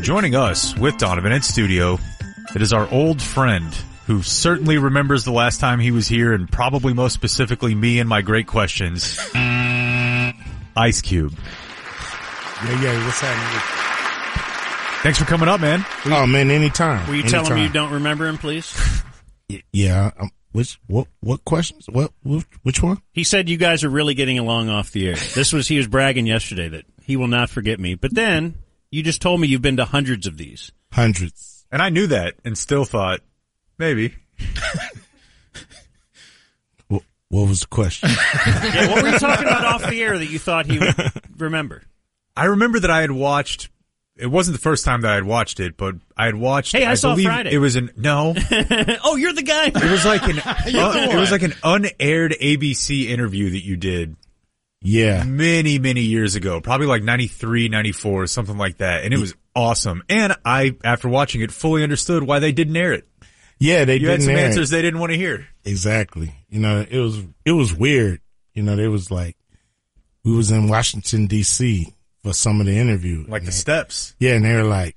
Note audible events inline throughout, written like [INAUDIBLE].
Joining us with Donovan in studio, it is our old friend who certainly remembers the last time he was here and probably most specifically me and my great questions. [LAUGHS] Ice Cube. Yeah, yeah, what's happening? Thanks for coming up, man. Oh man, anytime. Will you tell him you don't remember him, please? [LAUGHS] Yeah, um, which what what questions? What which, which one? He said you guys are really getting along off the air. This was he was bragging yesterday that he will not forget me. But then you just told me you've been to hundreds of these. Hundreds. And I knew that and still thought, maybe. [LAUGHS] What, what was the question? [LAUGHS] Yeah, what were you talking about off the air that you thought he would remember? I remember that I had watched. It wasn't the first time that I had watched it, but I had watched. Hey, I saw believe Friday. It was an no. [LAUGHS] oh, you're the guy. It was like an. uh, it was like an unaired ABC interview that you did yeah, many, many years ago, probably like 93, 94, something like that. And it was awesome. And I, after watching it, fully understood why they didn't air it. yeah. They You had didn't some air it. answers they didn't want to hear. Exactly. You know, it was it was weird. You know, it was like we was in Washington D.C. for some of the interview. Like the And- steps. yeah, and they were like,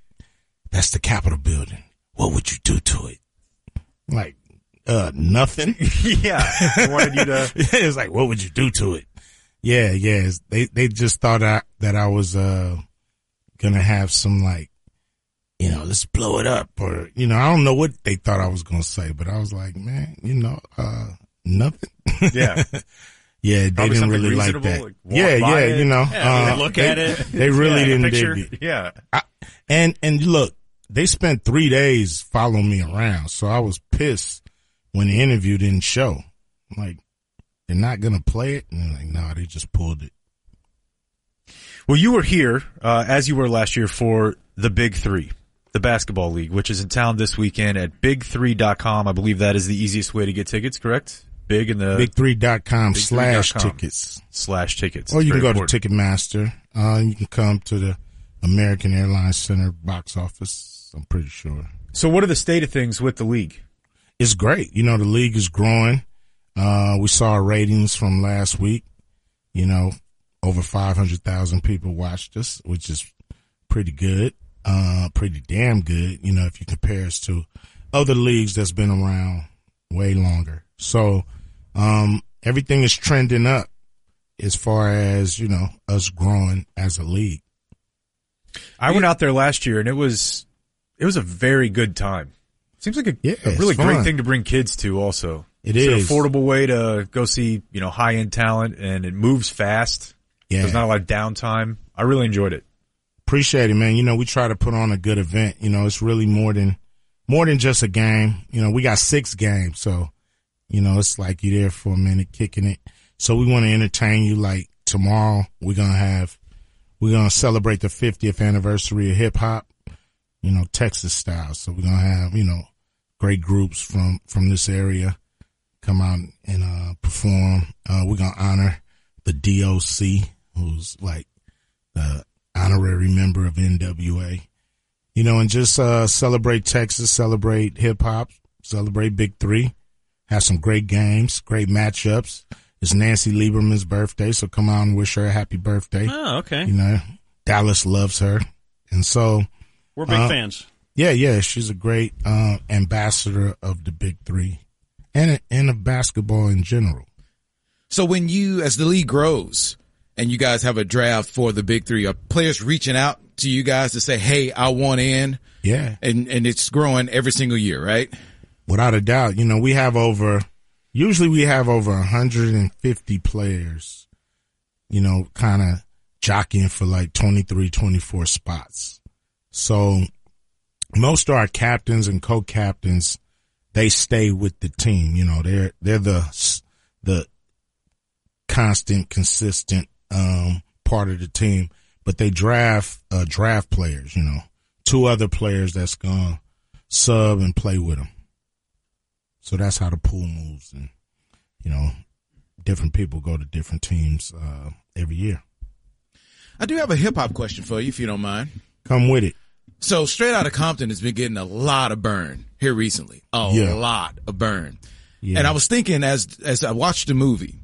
"That's the Capitol building. What would you do to it?" Like, uh, nothing. [LAUGHS] yeah. They wanted you to. [LAUGHS] it's like, what would you do to it? Yeah, yeah. They they just thought I, that I was uh gonna have some like, you know, let's blow it up, or you know, I don't know what they thought I was gonna say, but I was like, man, you know, uh, nothing. Yeah. [LAUGHS] yeah, they didn't really like that. like yeah, yeah, it. you know, Yeah, uh, look they, at it. They really Yeah, didn't picture. dig it. Yeah. I, and and look, they spent three days following me around, so I was pissed when the interview didn't show. Like, they're not gonna play it, and like, no, they just pulled it. Well, you were here, uh, as you were last year for the Big Three, the basketball league, which is in town this weekend at big3.com. I believe that is the easiest way to get tickets, correct? Big in the Big3.com Big3.com. slash tickets. slash tickets. Or you can go important. to Ticketmaster. Uh, you can come to the American Airlines Center box office. I'm pretty sure. So what are the state of things with the league? It's great. You know, the league is growing. Uh, we saw ratings from last week. You know, over 500,000 people watched us, which is pretty good. Uh, pretty damn good, you know, if you compare us to other leagues that's been around way longer. So, um, everything is trending up as far as, you know, us growing as a league. I went out there last year and it was it was a very good time. Seems like a, Yeah, a really great thing to bring kids to also. It it's is. an affordable way to go see, you know, high end talent and it moves fast. Yeah. There's not a lot of downtime. I really enjoyed it. appreciate it, man. You know, we try to put on a good event. You know, it's really more than more than just a game. You know, we got six games, so you know, it's like you're there for a minute kicking it. So we want to entertain you. Like tomorrow, we're gonna have we're gonna celebrate the 50th anniversary of hip hop. You know, Texas style. So we're gonna have you know great groups from from this area come out and uh perform. Uh, we're gonna honor the DOC, who's like the honorary member of NWA. You know, and just uh celebrate Texas, celebrate hip hop, celebrate Big Three, have some great games, great matchups. It's Nancy Lieberman's birthday, so come out and wish her a happy birthday. Oh, okay. You know, Dallas loves her. And so, We're big Uh, fans. yeah, yeah, she's a great uh, ambassador of the Big Three and, and of basketball in general. So when you, as the league grows and you guys have a draft for the big three, are players reaching out to you guys to say, Hey, I want in Yeah. and, and it's growing every single year, right? Without a doubt, you know, we have over, usually we have over 150 players, you know, kind of jockeying for like 23, 24 spots. So most of our captains and co-captains, they stay with the team. You know, they're, they're the, the constant, consistent, um, part of the team, but they draft, uh, draft players, you know, two other players that's to sub and play with them. So that's how the pool moves, and you know, different people go to different teams uh, every year. I do have a hip hop question for you, if you don't mind. Come with it. So straight out of Compton has been getting a lot of burn here recently. A Yeah. lot of burn. Yeah. And I was thinking as, as I watched the movie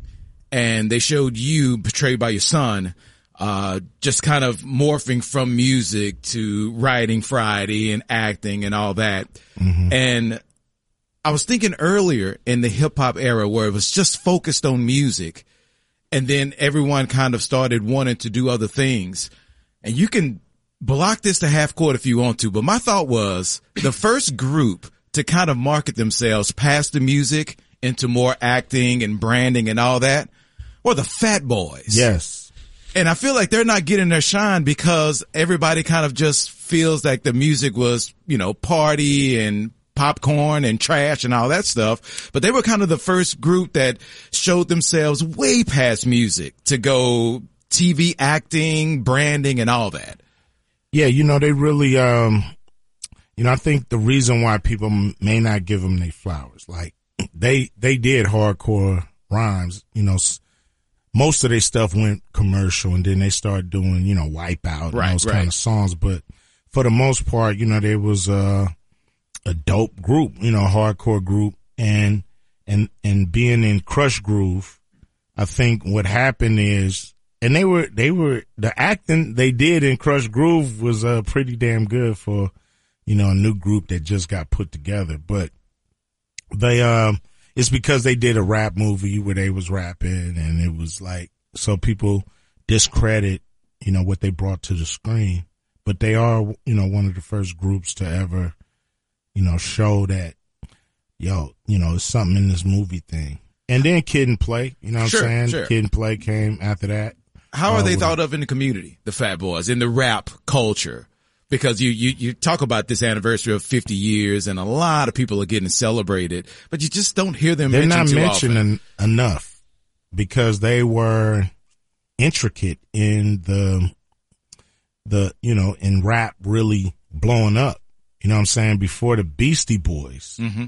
and they showed you portrayed by your son, uh, just kind of morphing from music to writing Friday and acting and all that. And I was thinking earlier in the hip hop era where it was just focused on music and then everyone kind of started wanting to do other things. And you can block this to half court if you want to, but my thought was the first group to kind of market themselves past the music into more acting and branding and all that were the Fat Boys. Yes. And I feel like they're not getting their shine because everybody kind of just feels like the music was, you know, party and popcorn and trash and all that stuff. But they were kind of the first group that showed themselves way past music to go TV acting, branding and all that. Yeah, you know, they really, um, you know, I think the reason why people may not give them their flowers, like [CLEARS THROAT] they, they did hardcore rhymes, you know, most of their stuff went commercial and then they started doing, you know, Wipeout Right, and those right. kind of songs. But for the most part, you know, there was, uh, a dope group, you know, hardcore group and, and, and being in Krush Groove, I think what happened is, and they were, they were, the acting they did in Krush Groove was, uh, pretty damn good for, you know, a new group that just got put together. But they, um, it's because they did a rap movie where they was rapping and it was like, so people discredit, you know, what they brought to the screen. But they are, you know, one of the first groups to ever, you know, show that, yo, you know, it's something in this movie thing. And then Kid and Play, you know what Sure, I'm saying? sure. Kid and Play came after that. How are Oh, they thought of in the community, the Fat Boys, in the rap culture? Because you, you, you talk about this anniversary of 50 years and a lot of people are getting celebrated, but you just don't hear them They're mentioned not too mentioned enough because they were intricate in the, the, you know, in rap really blowing up. You know what I'm saying? Before the Beastie Boys Mm-hmm.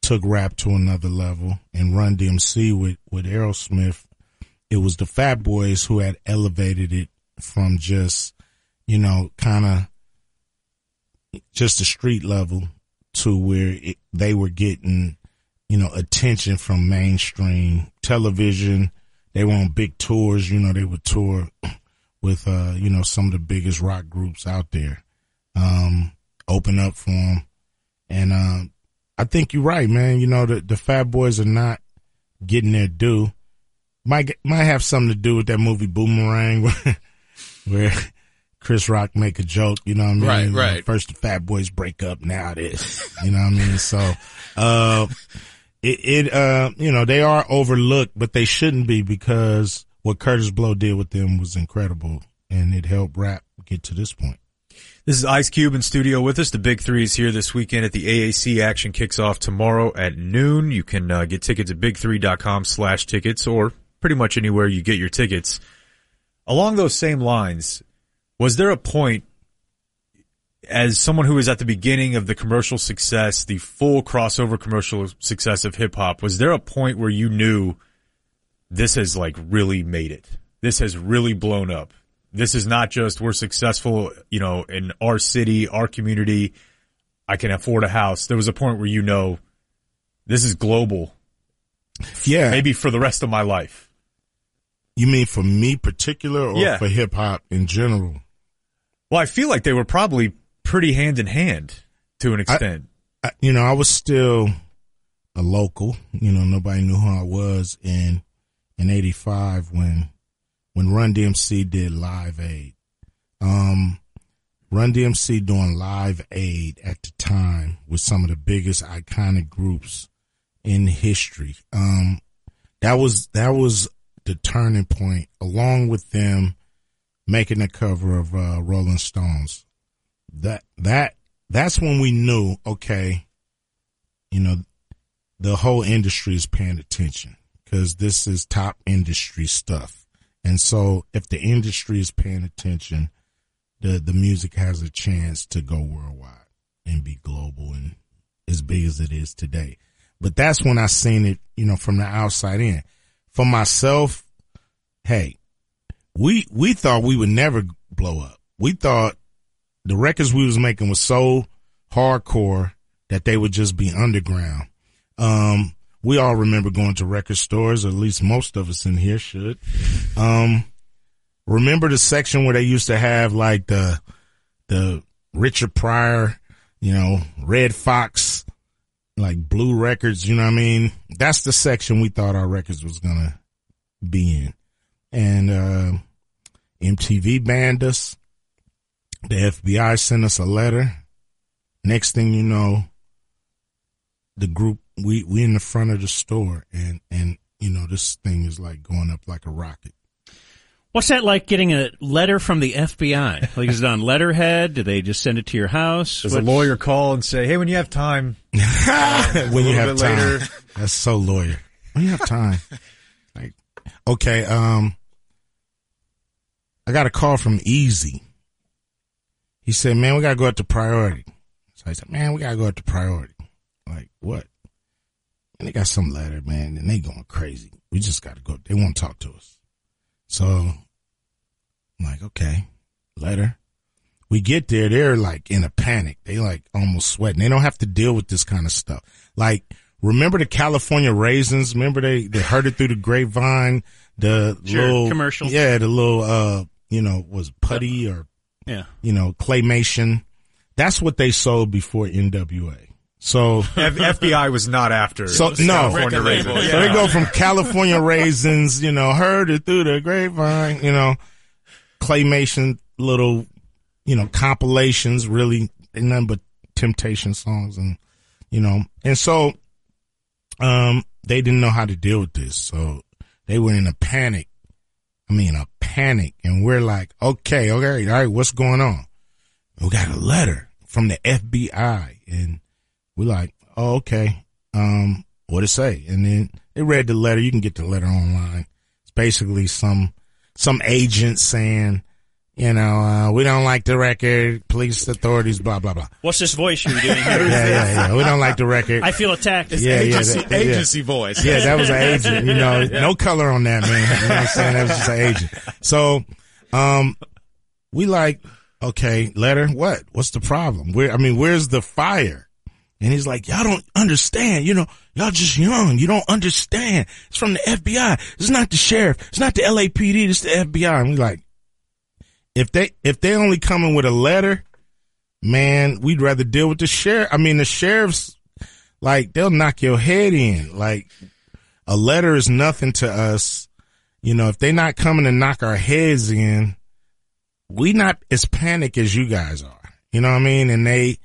took rap to another level and Run DMC with, with Aerosmith, it was the Fat Boys who had elevated it from just, you know, kind of just the street level to where it, they were getting, you know, attention from mainstream television. They were on big tours, you know, they would tour with, uh, you know, some of the biggest rock groups out there, um, open up for them. And, um, I think you're right, man. You know, the, the Fat Boys are not getting their due. Might, might have something to do with that movie Boomerang [LAUGHS] where, where Chris Rock make a joke, you know what I mean? Right, You know, right. First the Fat Boys break up, now this, you know what I mean? So, uh, it, it, uh, you know, they are overlooked, but they shouldn't be because what Kurtis Blow did with them was incredible and it helped rap get to this point. This is Ice Cube in studio with us. The Big Three is here this weekend at the AAC. Action kicks off tomorrow at noon. You can uh, get tickets at big3.com slash tickets or pretty much anywhere you get your tickets. Along those same lines, was there a point as someone who was at the beginning of the commercial success, the full crossover commercial success of hip hop, was there a point where you knew this has like really made it? This has really blown up. This is not just we're successful, you know, in our city, our community. I can afford a house. There was a point where you know this is global, Yeah. maybe for the rest of my life. You mean for me particular or Yeah. for hip hop in general? Well, I feel like they were probably pretty hand in hand to an extent. I, you know, I was still a local. You know, nobody knew who I was in in '85 when when Run DMC did Live Aid. Um, Run DMC doing Live Aid at the time was some of the biggest iconic groups in history. Um, that was that was the turning point, along with them making the cover of uh, Rolling Stones. That that that's when we knew, okay, you know, the whole industry is paying attention because this is top industry stuff. And so if the industry is paying attention, the, the music has a chance to go worldwide and be global and as big as it is today. But that's when I seen it, you know, from the outside in. For myself, hey, we, we thought we would never blow up. We thought the records we was making was so hardcore that they would just be underground. Um, we all remember going to record stores, or at least most of us in here should. Um, remember the section where they used to have like the the Richard Pryor, you know, Redd Foxx, like blue records, you know what I mean? That's the section we thought our records was gonna be in. And uh MTV banned us. The FBI sent us a letter. Next thing you know, the group we we in the front of the store and and you know this thing is like going up like a rocket. What's that like getting a letter from the FBI? Like, is it on letterhead? Do they just send it to your house? Does a lawyer call and say, "Hey, when you have time, [LAUGHS] when you have time. later. That's so lawyer. When you have time. [LAUGHS] like, okay, um, I got a call from Eazy. He said, man, we gotta go up to priority. So I said, man, we gotta go up to priority. Like, what? And they got some letter, man, and they going crazy. We just gotta go. They won't talk to us. So I'm like, okay, letter. We get there, they're like in a panic. They like almost sweating. They don't have to deal with this kind of stuff. Like, remember the California raisins? Remember they, they heard it through the grapevine? The Sure, little commercial. Yeah, the little, uh, you know, was putty or, Yeah. you know, claymation. That's what they sold before NWA. So, F- FBI was not after." so no. California Raisins. label, So they go from California raisins, you know, heard it through the grapevine, you know, claymation little, you know, compilations, really ain't nothing but temptation songs and, you know, and so, um, they didn't know how to deal with this. So they were in a panic. I mean, a panic. And we're like, okay, okay, all right, what's going on? We got a letter from the FBI and we're like, oh, okay. Um, what it say? And then they read the letter. You can get the letter online. It's basically some, some agent saying, you know, uh, we don't like the record, police authorities, blah, blah, blah. What's this voice you're doing [LAUGHS] Yeah, here? yeah, yeah. We don't like the record. I feel attacked. yeah, yeah, agency, that- that- yeah. voice. Yeah, that was an agent, you know, [LAUGHS] no color on that, man. You know what I'm saying? That was just an agent. So, um, we like, okay, letter, what? What's the problem? Where, I mean, where's the fire? And he's like, y'all don't understand. You know, y'all just young. You don't understand. It's from the FBI. It's not the sheriff. It's not the LAPD. It's the FBI. And we like, if they, if they only coming with a letter, man, we'd rather deal with the sheriff. I mean, the sheriff's like, they'll knock your head in. Like, a letter is nothing to us. You know, if they not coming to knock our heads in, we not as panic as you guys are. You know what I mean? And they,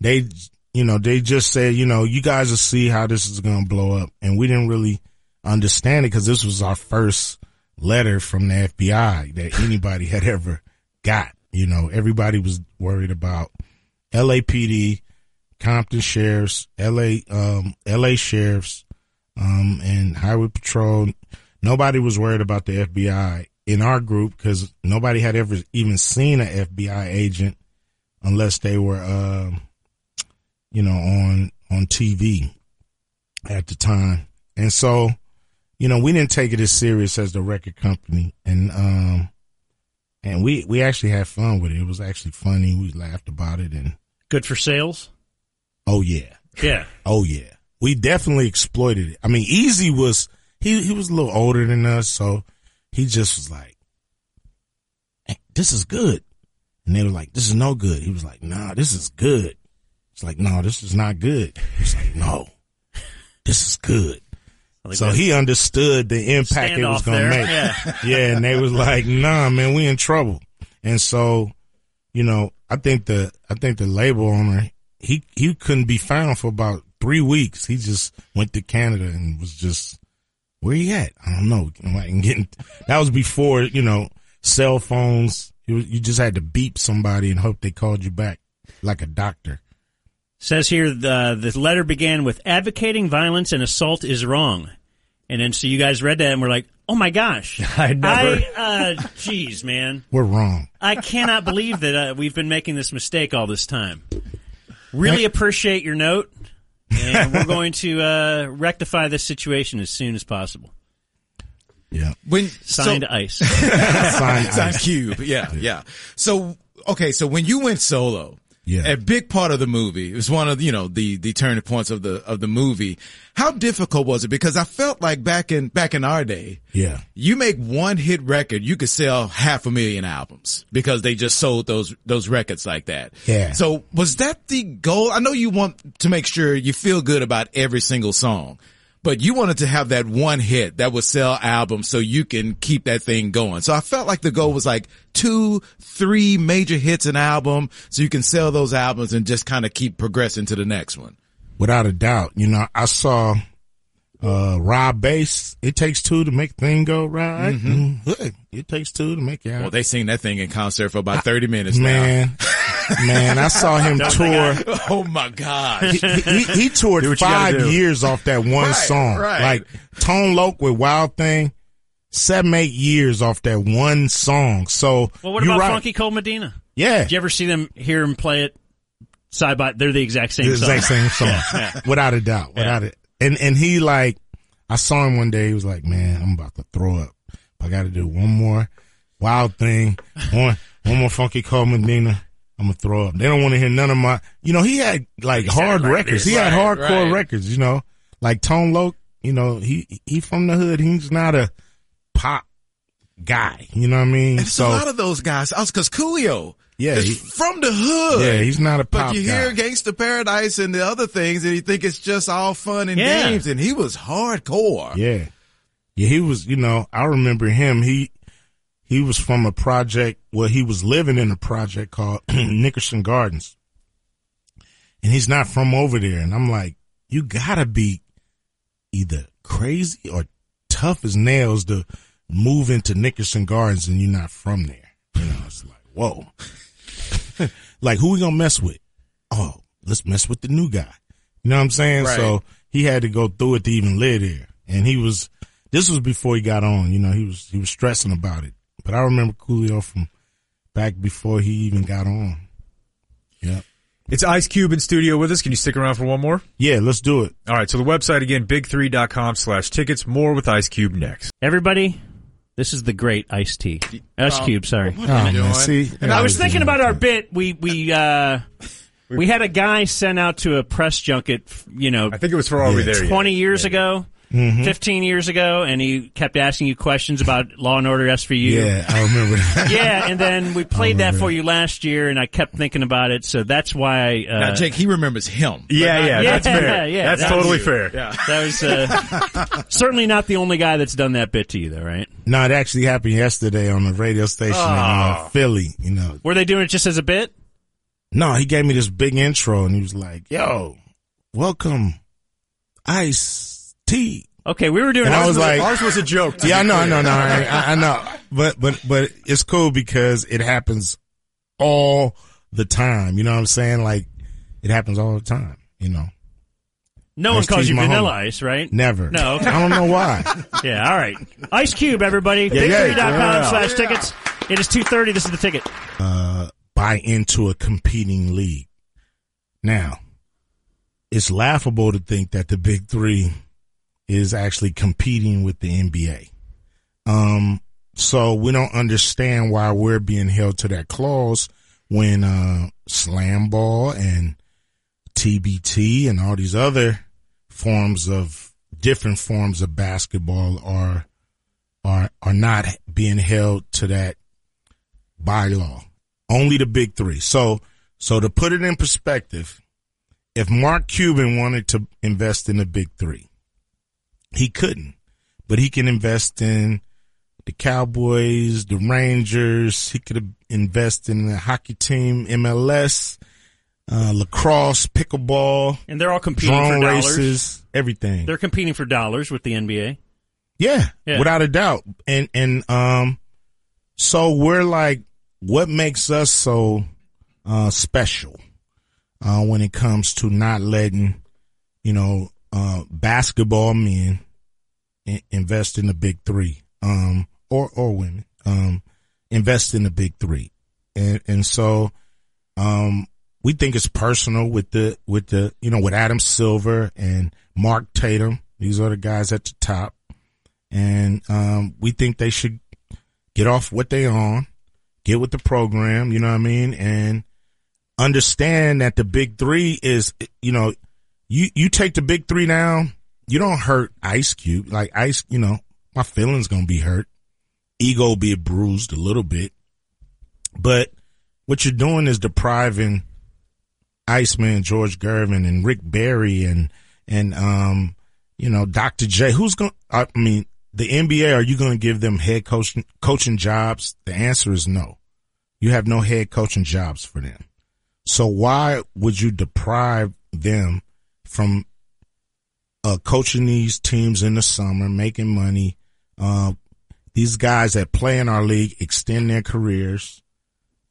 they, you know, they just said, you know, you guys will see how this is going to blow up. And we didn't really understand it because this was our first letter from the FBI that anybody had ever got. You know, everybody was worried about LAPD, Compton sheriffs, LA, um, LA sheriffs, um, and highway patrol. Nobody was worried about the FBI in our group because nobody had ever even seen an FBI agent unless they were, um, you know, on, on TV at the time. And so, you know, we didn't take it as serious as the record company. And, um, and we, we actually had fun with it. It was actually funny. We laughed about it and, Good for sales. oh yeah. Yeah. [LAUGHS] Oh yeah. We definitely exploited it. I mean, Eazy was, he, he was a little older than us. So he just was like, hey, this is good. And they were like, this is no good. He was like, nah, this is good. It's like, no, this is not good. He's like, no, this is good. So he understood the impact it was going to make. Yeah. [LAUGHS] Yeah, and they was like, "Nah, man, we in trouble." And so, you know, I think the I think the label owner he he couldn't be found for about three weeks. He just went to Canada and was just where he at? I don't know. And getting that was before you know cell phones. You, you just had to beep somebody and hope they called you back like a doctor. Says here the the letter began with advocating violence and assault is wrong, and then so you guys read that and we're like, oh my gosh, [LAUGHS] I never. I uh, jeez, man, We're wrong. I cannot believe that uh, we've been making this mistake all this time. Really appreciate your note, and [LAUGHS] we're going to uh, rectify this situation as soon as possible. Yeah. When Signed so, ice. [LAUGHS] Signed Signed ice. Cube. Yeah, yeah. So okay, so when you went solo, Yeah. A big part of the movie. It was one of, you know, the, the turning points of the, of the movie. How difficult was it? Because I felt like back in, back in our day, Yeah. you make one hit record, you could sell half a million albums because they just sold those, those records like that. Yeah. So was that the goal? I know you want to make sure you feel good about every single song, but you wanted to have that one hit that would sell albums so you can keep that thing going. So I felt like the goal was like two, three major hits an album so you can sell those albums and just kind of keep progressing to the next one. Without a doubt. You know, I saw, uh, Rob Base. It takes two to make thing go right. Mm-hmm. Good. It takes two to make it Well, they sing that thing in concert for about 30 minutes. Man, man, I saw him tour. [LAUGHS] Oh my god, he, he, he toured Do what you gotta five years off that one Right, song. right. Like Tone Loc with Wild Thing, seven, eight years off that one song. So Well, what about right. Funky Cold Medina? Yeah. Did you ever see them hear him play it side by? They're the exact same. the song. exact same song. [LAUGHS] Without a doubt. Without it. And and he like I saw him one day, he was like, Man, I'm about to throw up. I gotta do one more wild thing, one one more funky cold Medina. I'm gonna throw up. They don't want to hear none of my you know, he had like hard like records. this. He had hardcore right. records, you know. Like Tone Loc, you know, he he from the hood. He's not a pop guy. You know what I mean? There's a lot of those guys. I was cause Coolio Yeah, is he- from the hood. yeah, he's not a pop But you guy. hear Gangsta Paradise and the other things, and you think it's just all fun and Yeah. games. And he was hardcore. Yeah. Yeah, he was, you know, I remember him. He he was from a project well, he was living in a project called [CLEARS THROAT] Nickerson Gardens. And he's not from over there. And I'm like, you gotta be either crazy or tough as nails to move into Nickerson Gardens and you're not from there. You know, it's like, whoa. [LAUGHS] like who we gonna mess with? Oh, let's mess with the new guy. You know what I'm saying? Right. So he had to go through it to even live there. And he was this was before he got on, you know, he was he was stressing about it. But I remember Coolio from back before he even got on. Yeah. It's Ice Cube in studio with us. Can you stick around for one more? Yeah, let's do it. All right. So the website again, big3.com slash tickets. More with Ice Cube next. Everybody, this is the great Ice T. Ice Cube, sorry. Oh, man, doing? see, I was thinking about our bit. We we uh [LAUGHS] we had a guy sent out to a press junket, you know, I think it was for Are We Yeah. There Yet? 20 years ago, 15 years ago, and he kept asking you questions about [LAUGHS] Law and Order SVU. Yeah, I remember that. [LAUGHS] Yeah, and then we played that for you last year, and I kept thinking about it, so that's why. Uh, Now, Jake, he remembers him. Yeah, yeah, Yeah, that's fair. [LAUGHS] yeah, that's that totally was- fair. that was uh, certainly not the only guy that's done that bit to you, though, right? no, it actually happened yesterday on the radio station in uh, Philly, you know. Were they doing it just as a bit? No, he gave me this big intro and he was like, yo, welcome, Ice T. Okay, we were doing. And I was like, Ours was a joke. Yeah, I know, I know, no, I, I know, [LAUGHS] but but but it's cool because it happens all the time. You know what I'm saying? Like it happens all the time. You know, no one Ice calls you Vanilla homie. Ice, right? never. No, okay. I don't know why. [LAUGHS] Yeah, all right. Ice Cube, everybody. Yeah, yeah, Big3.com yeah. slash tickets. It is 2.30. This is the ticket. Uh, buy into a competing league. Now, it's laughable to think that the Big Three is actually competing with the NBA. Um, so we don't understand why we're being held to that clause when uh, slam ball and TBT and all these other forms of different forms of basketball are are are not being held to that bylaw. Only the big three. So so to put it in perspective, if Mark Cuban wanted to invest in the big three, he couldn't. But he can invest in the Cowboys, the Rangers. He could invest in the hockey team, MLS, uh, lacrosse, pickleball, And they're all competing drone for dollars. races, everything. They're competing for dollars with the NBA. Yeah, Yeah. without a doubt. And and um so we're like what makes us so uh special uh when it comes to not letting you know uh basketball men invest in the big 3 um or or women um invest in the big 3. And and so um we think it's personal with the with the you know with Adam Silver and Mark Tatum. These are the guys at the top and um, we think they should get off what they on, get with the program. You know what I mean? And understand that the big three is, you know, you, you take the big three down, you don't hurt Ice Cube. Like Ice, you know, my feelings gonna be hurt. Ego be bruised a little bit. But what you're doing is depriving Iceman, George Gervin and Rick Barry and, and, um, you know, Dr. J, who's gonna? I mean, the NBA, are you going to give them head coaching, coaching jobs? The answer is no. You have no head coaching jobs for them. So why would you deprive them from uh, coaching these teams in the summer, making money? Uh, these guys that play in our league extend their careers.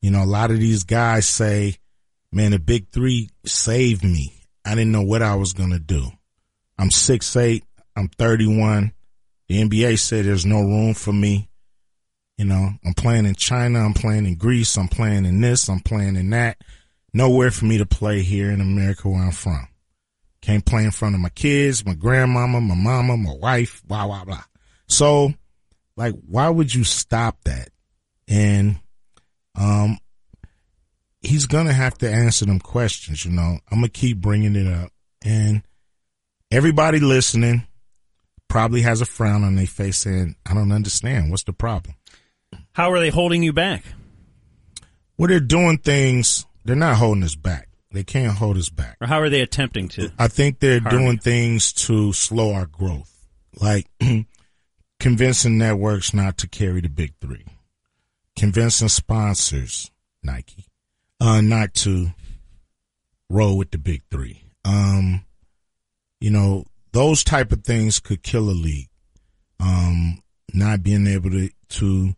You know, a lot of these guys say, man, the big three saved me. I didn't know what I was going to do. I'm six eight. I'm 31. The NBA said there's no room for me. You know, I'm playing in China. I'm playing in Greece. I'm playing in this. I'm playing in that. Nowhere for me to play here in America where I'm from. Can't play in front of my kids, my grandmama, my mama, my wife, blah, blah, blah. So, like, why would you stop that? And, um, he's going to have to answer them questions, you know. I'm going to keep bringing it up. And everybody listening probably has a frown on their face saying, I don't understand. What's the problem? How are they holding you back? Well, they're doing things, they're not holding us back. They can't hold us back. Or how are they attempting to? I think they're doing things to slow our growth, like [CLEARS THROAT] convincing networks not to carry the big three, convincing sponsors, Nike, uh, not to roll with the big three. Um, you know, those type of things could kill a league. Um, not being able to, to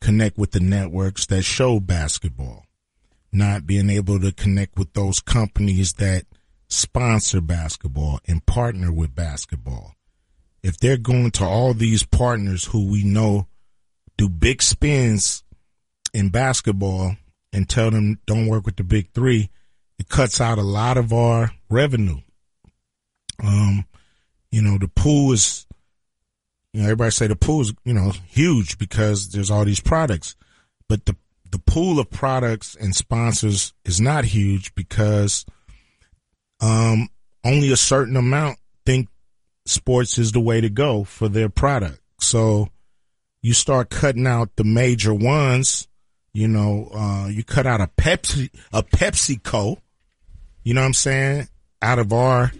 connect with the networks that show basketball, not being able to connect with those companies that sponsor basketball and partner with basketball. If they're going to all these partners who we know do big spins in basketball and tell them don't work with the big three, it cuts out a lot of our revenue. Um, you know, the pool is, you know, everybody say the pool is, you know, huge because there's all these products, but the, the pool of products and sponsors is not huge because, um, only a certain amount think sports is the way to go for their product. So you start cutting out the major ones, you know, uh, you cut out a Pepsi, a PepsiCo, you know what I'm saying? Out of our,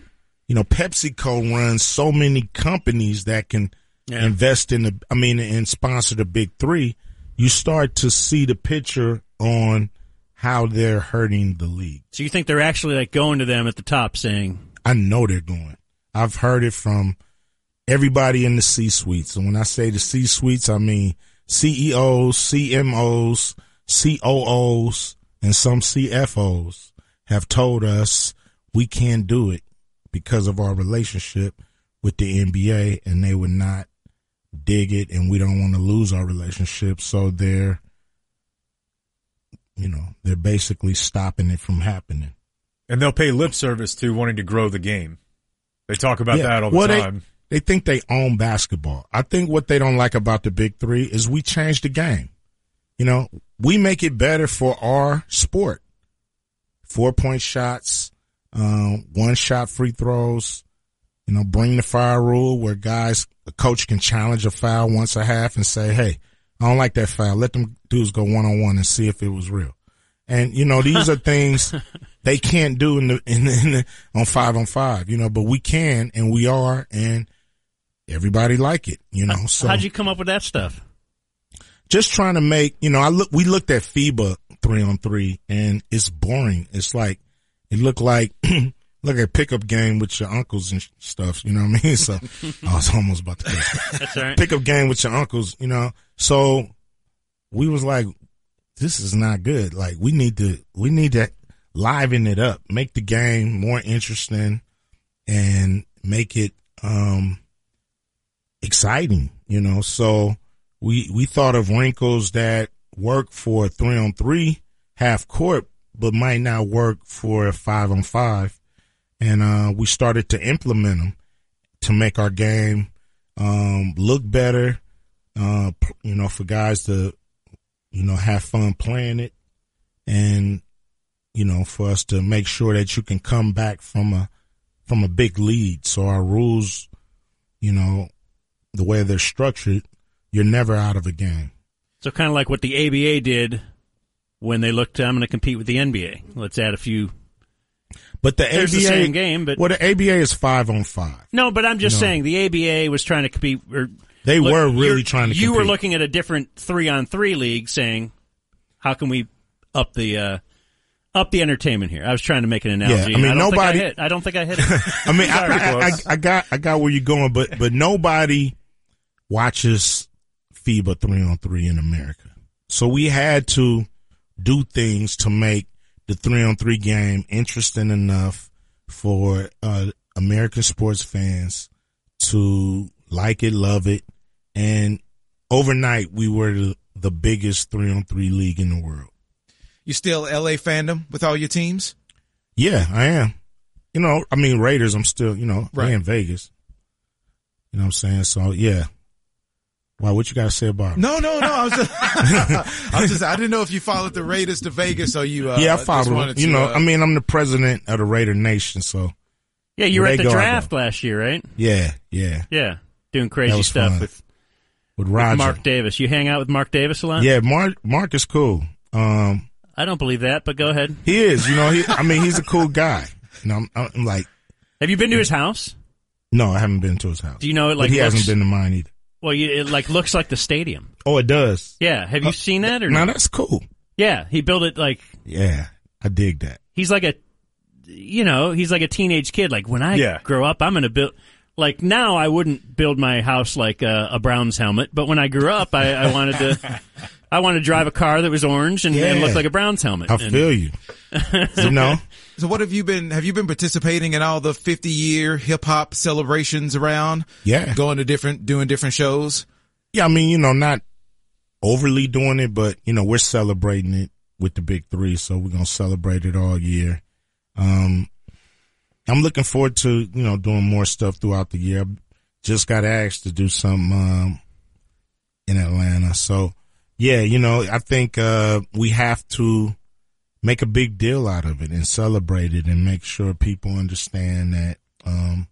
you know, PepsiCo runs so many companies that can Yeah. invest in the, I mean, and sponsor the big three. You start to see the picture on how they're hurting the league. So you think they're actually like going to them at the top saying, I know they're going. I've heard it from everybody in the C suites. And when I say the C suites, I mean CEOs, CMOs, COOs, and some CFOs have told us we can't do it because of our relationship with the NBA and they would not dig it and we don't want to lose our relationship. So they're, you know, they're basically stopping it from happening. And they'll pay lip service to wanting to grow the game. They talk about Yeah. that all the Well, they- time. They think they own basketball. I think what they don't like about the big three is we change the game. You know, we make it better for our sport. Four point shots, um, one shot free throws, you know, bring the foul rule where guys, the coach can challenge a foul once a half and say, Hey, I don't like that foul. Let them dudes go one on one and see if it was real. And you know, these are things [LAUGHS] they can't do in the, in the, in the on five on five, you know, but we can and we are and everybody like it, you know. So how'd you come up with that stuff? just trying to make, you know, I look, we looked at FIBA three on three and it's boring. It's like, it looked like, [CLEARS THROAT] look at pickup game with your uncles and stuff, you know what I mean? So [LAUGHS] I was almost about to say That's all right. pickup game with your uncles, you know. So we was like, this is not good. Like we need to, we need to liven it up, make the game more interesting and make it, um, exciting, you know. So we, we thought of wrinkles that work for three on three half court, but might not work for a five on five. And, uh, we started to implement them to make our game, um, look better, uh, you know, for guys to, you know, have fun playing it and you know, for us to make sure that you can come back from a from a big lead. So our rules, you know, the way they're structured, you're never out of a game. So kind of like what the ABA did when they looked, I'm going to compete with the NBA. Let's add a few. But the There's ABA the same game, but well, the ABA is five on five. no. But I'm just No. saying the ABA was trying to compete. Or They look, were really trying to. You were looking at a different three on three league, saying, "How can we up the uh, up the entertainment here?" I was trying to make an analogy. I mean, don't nobody- Think I, hit. I don't think I hit it. [LAUGHS] I mean, I, I, I. I got, I got where you're going, but, but nobody watches FIBA three on three in America. So we had to do things to make the three on three game interesting enough for, uh, American sports fans to like it, love it. And overnight we were the, the biggest three on three league in the world. You still LA fandom with all your teams? Yeah, I am. You know, I mean Raiders. I'm still, you know, Right. in Vegas. You know what I'm saying? So yeah. Wow, what you got to say about? it? No, no, no. I was just, [LAUGHS] I was just, I didn't know if you followed the Raiders to Vegas or you. Uh, yeah, I followed. follow. You to, know, uh, I mean, I'm the president of the Raider Nation, so yeah, you were at the go, draft last year, right? yeah, yeah. Yeah, doing crazy stuff fun. with With Roger, Mark Davis. You hang out with Mark Davis a lot. yeah, Mark. Mark is cool. Um, I don't believe that, but go ahead. he is. You know, he. I mean, he's a cool guy. You know, I'm, I'm like, Have you been to his house? no, I haven't been to his house. Do you know it but like he looks, hasn't been to mine either. Well, you, it like looks like the stadium. Oh, it does. Yeah, have you uh, seen that or Now that's cool. Yeah, he built it like Yeah, I dig that. he's like a, you know, he's like a teenage kid. Like when I Yeah. grow up, I'm gonna build. Like now, I wouldn't build my house like a, a Browns helmet, but when I grew up, I, I wanted to, [LAUGHS] I wanted to drive a car that was orange and, and Yeah. look like a Browns helmet. I And- feel you. [LAUGHS] you know. So what have you been, have you been participating in all the 50 year hip hop celebrations around? Yeah. Going to different, doing different shows? Yeah, I mean, you know, not overly doing it, but you know, we're celebrating it with the big three, so we're gonna celebrate it all year. Um, I'm looking forward to you know doing more stuff throughout the year. I just got asked to do something um, in Atlanta, so yeah, you know, I think uh, we have to make a big deal out of it and celebrate it and make sure people understand that um,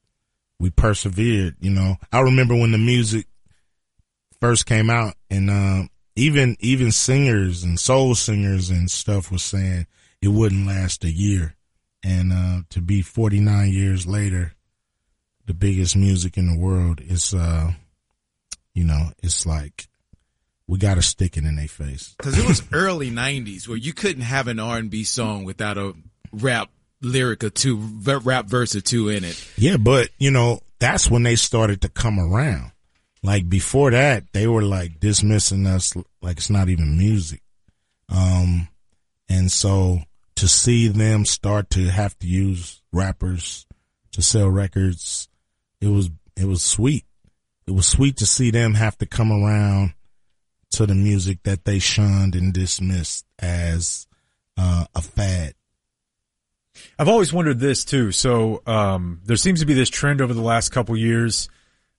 we persevered. You know, I remember when the music first came out and um even even singers and soul singers and stuff was saying it wouldn't last a year and uh to be 49 years later the biggest music in the world is uh you know it's like we got to stick it in their face. Cause it was early nineties where you couldn't have an R&B song without a rap lyric or two, rap verse or two in it. yeah but you know that's when they started to come around. Like before that they were like dismissing us like it's not even music. Um and so to see them start to have to use rappers to sell records it was it was sweet. It was sweet to see them have to come around to the music that they shunned and dismissed as uh, a fad I've always wondered this too. So um, there seems to be this trend over the last couple years.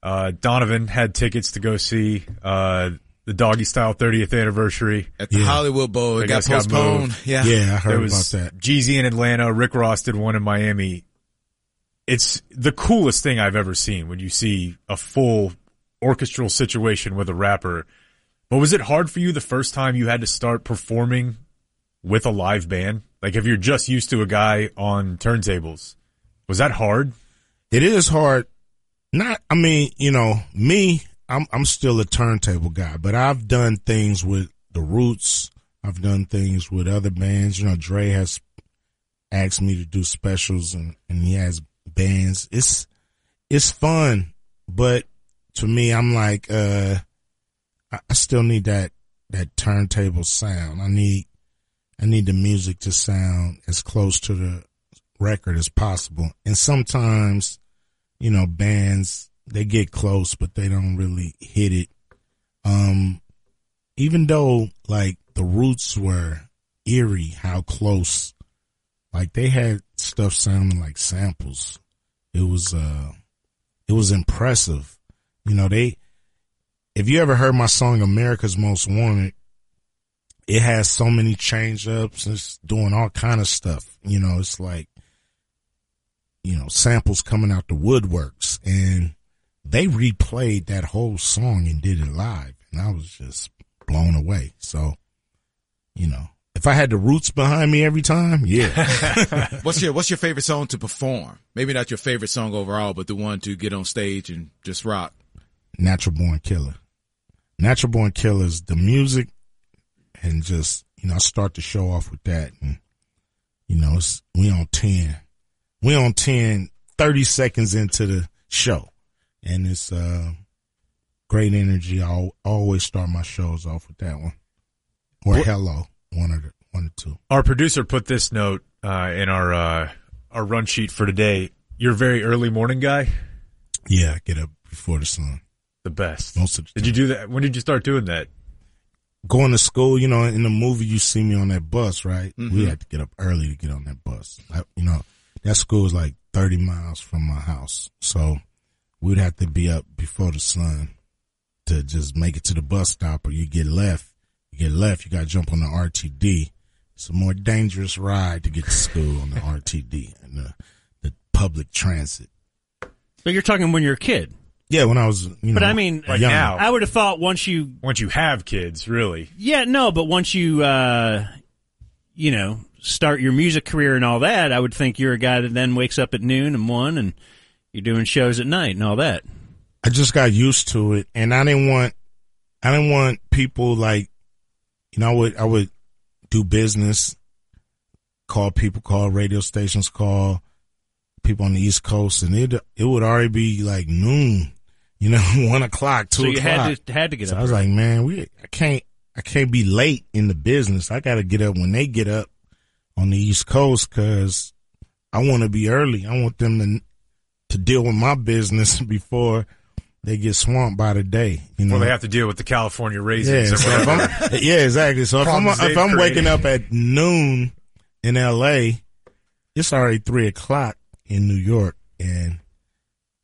Uh, Donovan had tickets to go see uh, the Doggystyle 30th anniversary. At the Yeah. Hollywood Bowl, it got guess got postponed. moved. yeah. yeah i There heard was about that Jeezy in Atlanta. Rick Ross did one in Miami. It's the coolest thing I've ever seen when you see a full orchestral situation with a rapper. But was it hard for you the first time you had to start performing with a live band? Like if you're just used to a guy on turntables, was that hard? it is hard. Not, I mean, you know, me, I'm, I'm still a turntable guy, but I've done things with the Roots. I've done things with other bands. You know, Dre has asked me to do specials and, and he has bands. It's, it's fun, but to me, I'm like, uh, I, still need that, that turntable sound. I need, I need the music to sound as close to the record as possible. And sometimes, you know, bands, they get close, but they don't really hit it. Um, even though like the roots were eerie, how close, like they had stuff sounding like samples. It was, uh, it was impressive. You know, they, if you ever heard my song America's Most Wanted, it has so many change ups and it's doing all kind of stuff. You know, it's like, you know, samples coming out the woodworks and they replayed that whole song and did it live. And I was just blown away. So, you know, if I had the roots behind me every time, yeah. [LAUGHS] [LAUGHS] What's your What's your favorite song to perform? Maybe not your favorite song overall, but the one to get on stage and just rock. Natural Born Killer. Natural Born Killers, the music and just, you know, I start the show off with that and, you know, it's, we on 10. We on 10, 30 seconds into the show and it's, uh, great energy. I'll always start my shows off with that one or What- hello, one or the, one or two. Our producer put this note uh, in our uh, our run sheet for today. You're a very early morning guy. Yeah, I get up before the sun. The best. Most of the Did you do that? When did you start doing that? going to school, you know, in the movie, you see me on that bus, right? Mm-hmm. We had to get up early to get on that bus. I, you know, that school is like 30 miles from my house. So we'd have to be up before the sun to just make it to the bus stop or you get left. You get left, you got to jump on the RTD. It's a more dangerous ride to get to school on the [LAUGHS] RTD and the, the public transit. But you're talking when you're a kid. Yeah, when I was, you know, But I mean, Right young. now, I would have thought once you, once you have kids, really. yeah, no, but once you, uh, you know, start your music career and all that, I would think you're a guy that then wakes up at noon and one and you're doing shows at night and all that. I just got used to it, and I didn't want, I didn't want people like, you know, I would, I would do business, call people, call radio stations, call people on the East Coast, and it, it would already be like noon, [LAUGHS] you know, [LAUGHS] one o'clock, two so you o'clock. had to had to get so up. I was early. like, man, we, I can't, I can't be late in the business. I got to get up when they get up on the East Coast because I want to be early. I want them to to deal with my business [LAUGHS] before they get swamped by the day. You know, Well, they have to deal with the California raisins. or so if. I'm, yeah, exactly. So if I'm if I'm waking up at noon in L.A., it's already three o'clock in New York, and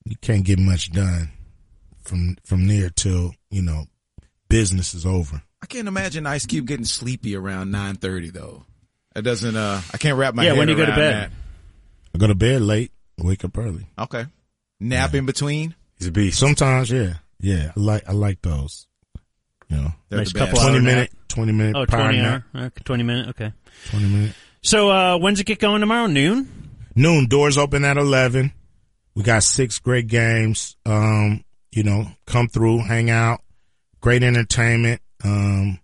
you can't get much done from from there till you know business is over. I can't imagine Ice Cube getting sleepy around nine thirty though. That doesn't. uh I can't wrap my Yeah, head when do you go to around bed? I go to bed late, wake up early. Okay, nap in between. He's a beast. Sometimes, yeah, yeah, I like I like those. You know, Nice the couple best. hour twenty nap. minute, twenty minute Oh, power 20 nap, hour, okay, 20 minute, okay. twenty minute. So, uh, when's it get going tomorrow? Noon? noon. Doors open at eleven. We got six great games. Um, you know, come through, hang out, great entertainment. Um,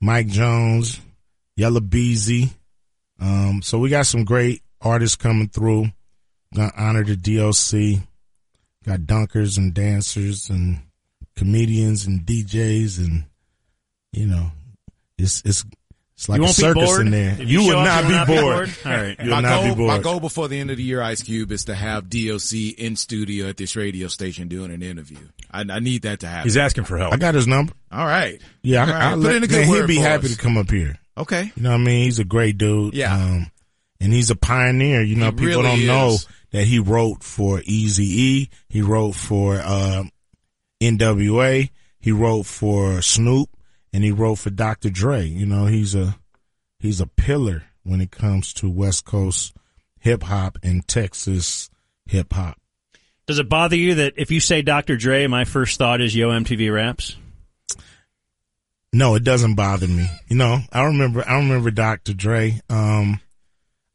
Mike Jones, Yella Beezy. Um, so we got some great artists coming through. Gonna honor the DOC. Got dunkers and dancers and comedians and DJs and you know, it's it's it's like you a won't be circus bored? in there. If You, show would up, not be bored. All right. You'll my not goal, be bored. my goal before the end of the year, Ice Cube, is to have DOC in studio at this radio station doing an interview. I, I need that to happen. He's asking for help. I got his number. All right. Yeah, All I, right. I Put let, in a good man, word he'd be for happy us. to come up here. Okay. You know what I mean? He's a great dude. Yeah. Um, and he's a pioneer. You know, He people really don't know that he wrote for Easy E. He wrote for um, NWA. He wrote for Snoop, and he wrote for Dr. Dre. You know, he's a he's a pillar when it comes to West Coast hip hop and Texas hip hop. Does it bother you that if you say Dr. Dre, my first thought is Yo MTV Raps? No, it doesn't bother me. You know, I remember, I remember Dr. Dre. Um,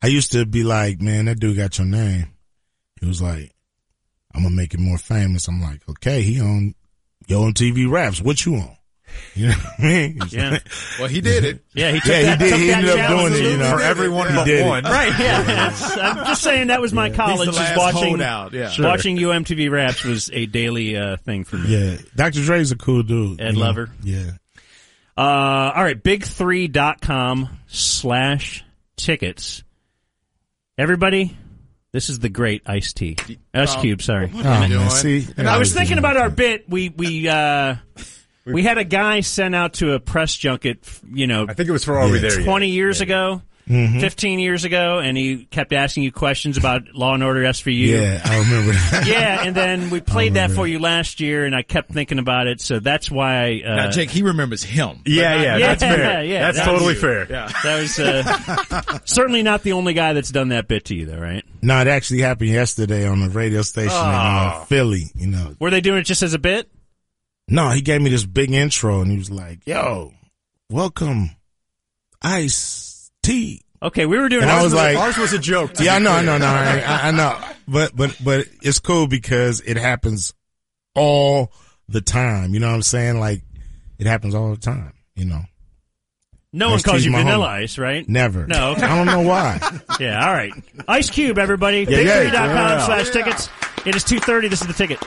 I used to be like, man, that dude got your name. He was like, I'm gonna make it more famous. I'm like, okay, he on Yo MTV Raps. What you on? [LAUGHS] You know what I mean? Yeah. like- Well, he did it. Yeah, he took yeah, that, he did. took He ended up doing it. You know, for everyone He but did it. one. Right, yeah. [LAUGHS] I'm just saying that was my college. He's the last watching holdout. Yeah. Sure. watching Yo MTV Raps was a daily uh, thing for me. Yeah, Dr. Dre's a cool dude. Ed you know? Lover. Yeah. Uh, all right, big3.com slash tickets. Everybody, this is the great Ice T. Ice Cube, sorry. Oh, man, doing? see, I was thinking about our bit. We we uh, we had a guy sent out to a press junket, you know, I think it was for Are We Yeah. There Yet? 20 years ago. 15 years ago, and he kept asking you questions about Law and Order SVU. Yeah, I remember that. [LAUGHS] Yeah, and then we played that for you last year, and I kept thinking about it, so that's why. Uh, Now, Jake, he remembers him. Yeah, yeah, [LAUGHS] Yeah, that's fair. yeah, that's that totally was- fair. that was uh, [LAUGHS] certainly not the only guy that's done that bit to you, though, right? no, it actually happened yesterday on the radio station in uh, Philly. You know, Were they doing it just as a bit? No, he gave me this big intro and he was like, "Yo, welcome, Ice T." Okay, we were doing. And I was like, Ours was a joke. Yeah, I know, I know, no, I, I- I know, but but but it's cool because it happens all the time. You know what I'm saying? Like it happens all the time. You know, no one Ice calls T's you Vanilla homie. Ice, right? never. No, okay. I don't know why. [LAUGHS] Yeah, all right. Ice Cube, everybody. Yeah, yeah. Big3.com slash tickets. It is 2.30. This is the ticket.